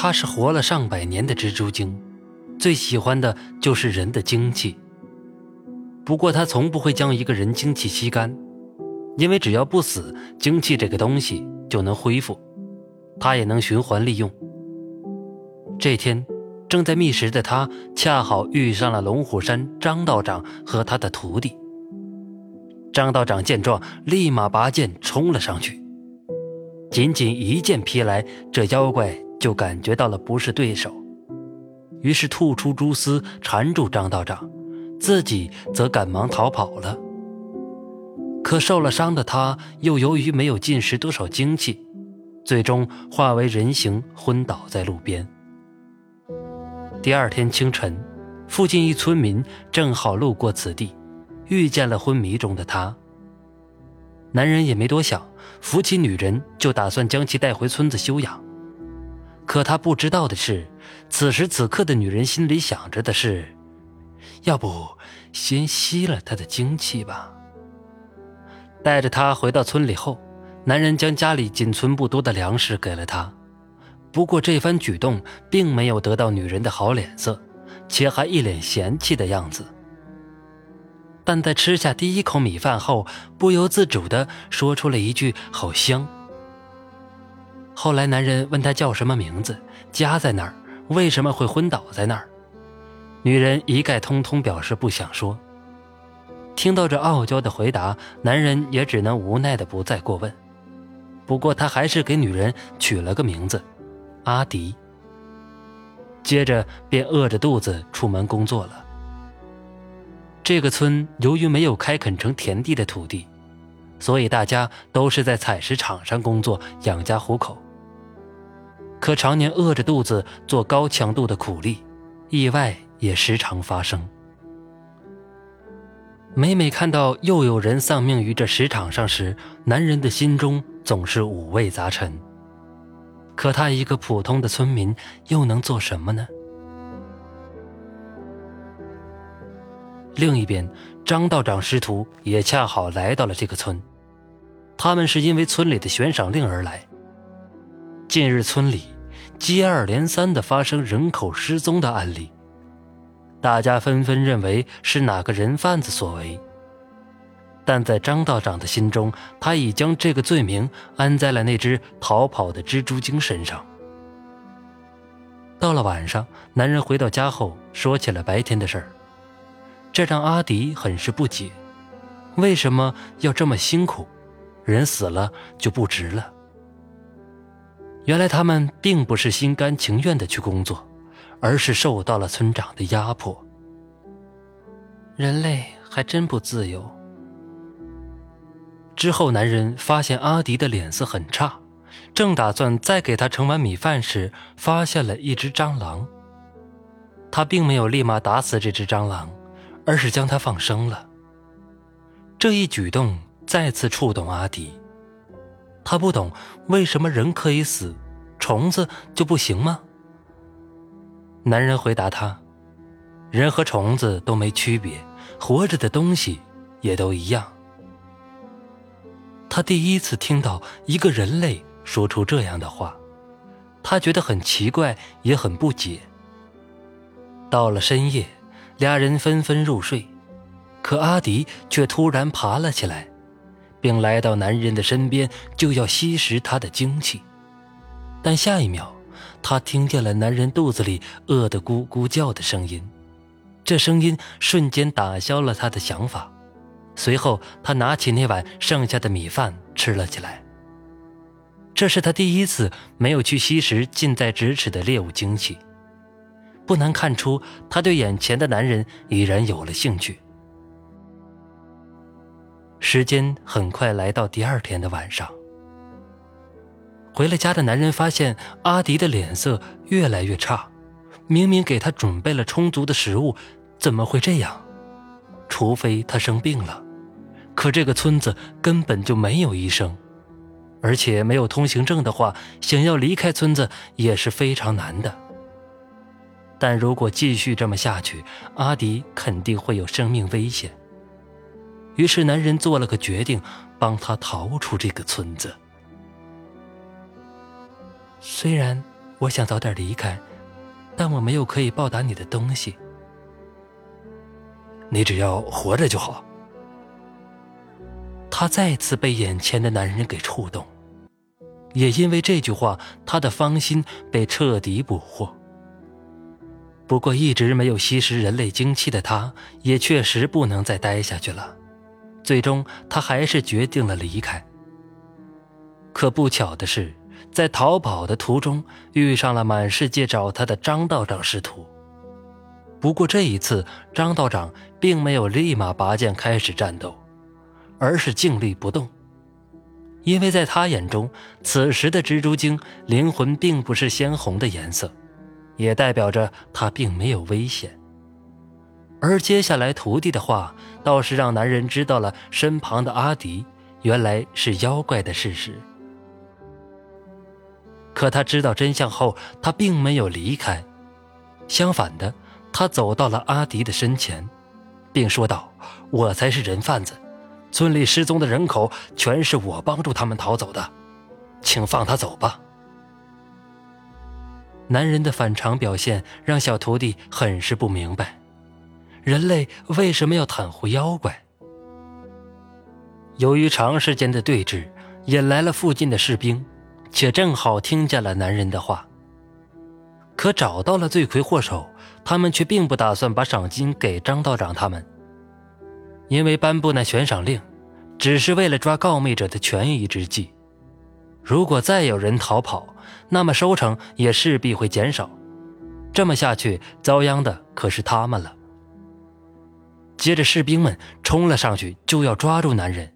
他是活了上百年的蜘蛛精，最喜欢的就是人的精气。不过他从不会将一个人精气吸干，因为只要不死，精气这个东西就能恢复，他也能循环利用。这天，正在觅食的他恰好遇上了龙虎山张道长和他的徒弟。张道长见状，立马拔剑冲了上去。仅仅一剑劈来，这妖怪就感觉到了不是对手，于是吐出蛛丝缠住张道长，自己则赶忙逃跑了。可受了伤的他，又由于没有进食多少精气，最终化为人形，昏倒在路边。第二天清晨，附近一村民正好路过此地，遇见了昏迷中的他。男人也没多想，扶起女人就打算将其带回村子休养。可他不知道的是，此时此刻的女人心里想着的是：要不先吸了他的精气吧。带着他回到村里后，男人将家里仅存不多的粮食给了他。不过这番举动并没有得到女人的好脸色，且还一脸嫌弃的样子。但在吃下第一口米饭后，不由自主地说出了一句“好香”。后来，男人问她叫什么名字，家在哪儿，为什么会昏倒在那儿，女人一概通通表示不想说。听到这傲娇的回答，男人也只能无奈的不再过问。不过，他还是给女人取了个名字，阿迪。接着便饿着肚子出门工作了。这个村由于没有开垦成田地的土地，所以大家都是在采石场上工作养家糊口。可常年饿着肚子做高强度的苦力，意外也时常发生。每每看到又有人丧命于这石场上时，男人的心中总是五味杂陈。可他一个普通的村民，又能做什么呢？另一边，张道长师徒也恰好来到了这个村。他们是因为村里的悬赏令而来。近日，村里接二连三的发生人口失踪的案例，大家纷纷认为是哪个人贩子所为。但在张道长的心中，他已将这个罪名安在了那只逃跑的蜘蛛精身上。到了晚上，男人回到家后，说起了白天的事儿。这让阿迪很是不解，为什么要这么辛苦？人死了就不值了。原来他们并不是心甘情愿的去工作，而是受到了村长的压迫。人类还真不自由。之后，男人发现阿迪的脸色很差，正打算再给他盛碗米饭时，发现了一只蟑螂。他并没有立马打死这只蟑螂。而是将它放生了。这一举动再次触动阿迪，他不懂为什么人可以死，虫子就不行吗？男人回答他：“人和虫子都没区别，活着的东西也都一样。”他第一次听到一个人类说出这样的话，他觉得很奇怪，也很不解。到了深夜。俩人纷纷入睡，可阿迪却突然爬了起来，并来到男人的身边，就要吸食他的精气。但下一秒，他听见了男人肚子里饿得咕咕叫的声音，这声音瞬间打消了他的想法。随后，他拿起那碗剩下的米饭吃了起来。这是他第一次没有去吸食近在咫尺的猎物精气。不难看出，他对眼前的男人已然有了兴趣。时间很快来到第二天的晚上，回了家的男人发现阿迪的脸色越来越差，明明给他准备了充足的食物，怎么会这样？除非他生病了，可这个村子根本就没有医生，而且没有通行证的话，想要离开村子也是非常难的。但如果继续这么下去，阿迪肯定会有生命危险。于是，男人做了个决定，帮他逃出这个村子。虽然我想早点离开，但我没有可以报答你的东西。你只要活着就好。他再次被眼前的男人给触动，也因为这句话，他的芳心被彻底捕获。不过，一直没有吸食人类精气的他，也确实不能再待下去了。最终，他还是决定了离开。可不巧的是，在逃跑的途中，遇上了满世界找他的张道长师徒。不过这一次，张道长并没有立马拔剑开始战斗，而是静立不动，因为在他眼中，此时的蜘蛛精灵魂并不是鲜红的颜色。也代表着他并没有危险，而接下来徒弟的话倒是让男人知道了身旁的阿迪原来是妖怪的事实。可他知道真相后，他并没有离开，相反的，他走到了阿迪的身前，并说道：“我才是人贩子，村里失踪的人口全是我帮助他们逃走的，请放他走吧。”男人的反常表现让小徒弟很是不明白，人类为什么要袒护妖怪？由于长时间的对峙，引来了附近的士兵，且正好听见了男人的话。可找到了罪魁祸首，他们却并不打算把赏金给张道长他们，因为颁布那悬赏令，只是为了抓告密者的权宜之计。如果再有人逃跑，那么收成也势必会减少，这么下去，遭殃的可是他们了。接着，士兵们冲了上去，就要抓住男人，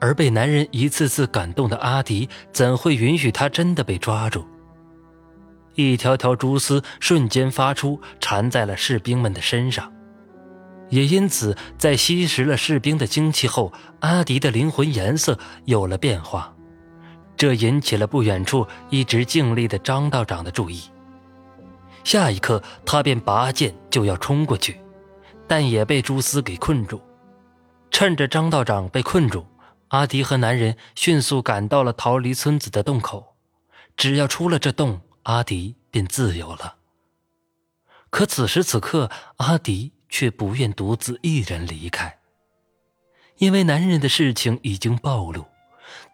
而被男人一次次感动的阿迪，怎会允许他真的被抓住？一条条蛛丝瞬间发出，缠在了士兵们的身上，也因此，在吸食了士兵的精气后，阿迪的灵魂颜色有了变化。这引起了不远处一直静立的张道长的注意。下一刻，他便拔剑就要冲过去，但也被蛛丝给困住。趁着张道长被困住，阿迪和男人迅速赶到了逃离村子的洞口。只要出了这洞，阿迪便自由了。可此时此刻，阿迪却不愿独自一人离开，因为男人的事情已经暴露。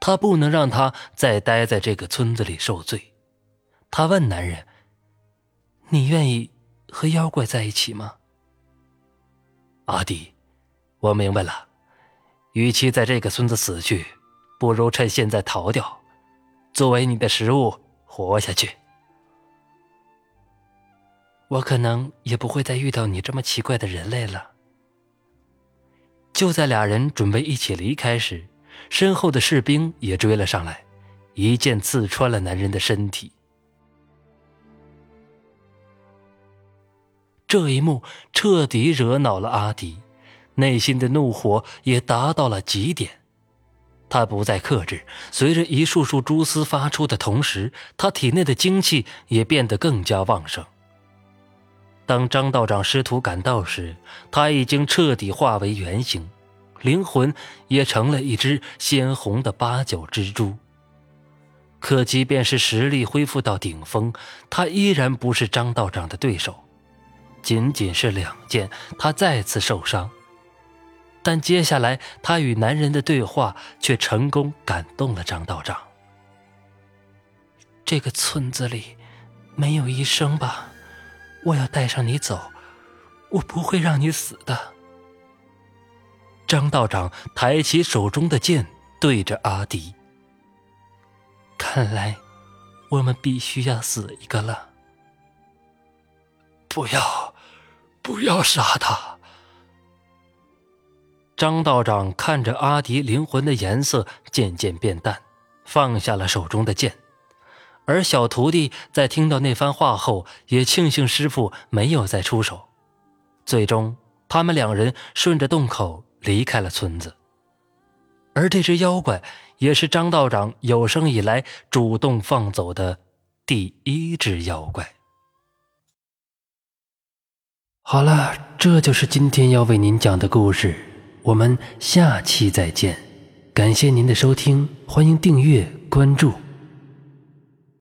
他不能让他再待在这个村子里受罪。他问男人：“你愿意和妖怪在一起吗？”阿弟，我明白了。与其在这个村子死去，不如趁现在逃掉，作为你的食物活下去。我可能也不会再遇到你这么奇怪的人类了。就在俩人准备一起离开时。身后的士兵也追了上来，一剑刺穿了男人的身体。这一幕彻底惹恼了阿迪，内心的怒火也达到了极点。他不再克制，随着一束束蛛丝发出的同时，他体内的精气也变得更加旺盛。当张道长师徒赶到时，他已经彻底化为原形。灵魂也成了一只鲜红的八角蜘蛛。可即便是实力恢复到顶峰，他依然不是张道长的对手。仅仅是两剑，他再次受伤。但接下来他与男人的对话却成功感动了张道长。这个村子里没有医生吧？我要带上你走，我不会让你死的。张道长抬起手中的剑，对着阿迪。看来，我们必须要死一个了。不要，不要杀他！张道长看着阿迪灵魂的颜色渐渐变淡，放下了手中的剑。而小徒弟在听到那番话后，也庆幸师傅没有再出手。最终，他们两人顺着洞口。离开了村子，而这只妖怪也是张道长有生以来主动放走的第一只妖怪。好了，这就是今天要为您讲的故事，我们下期再见，感谢您的收听，欢迎订阅关注。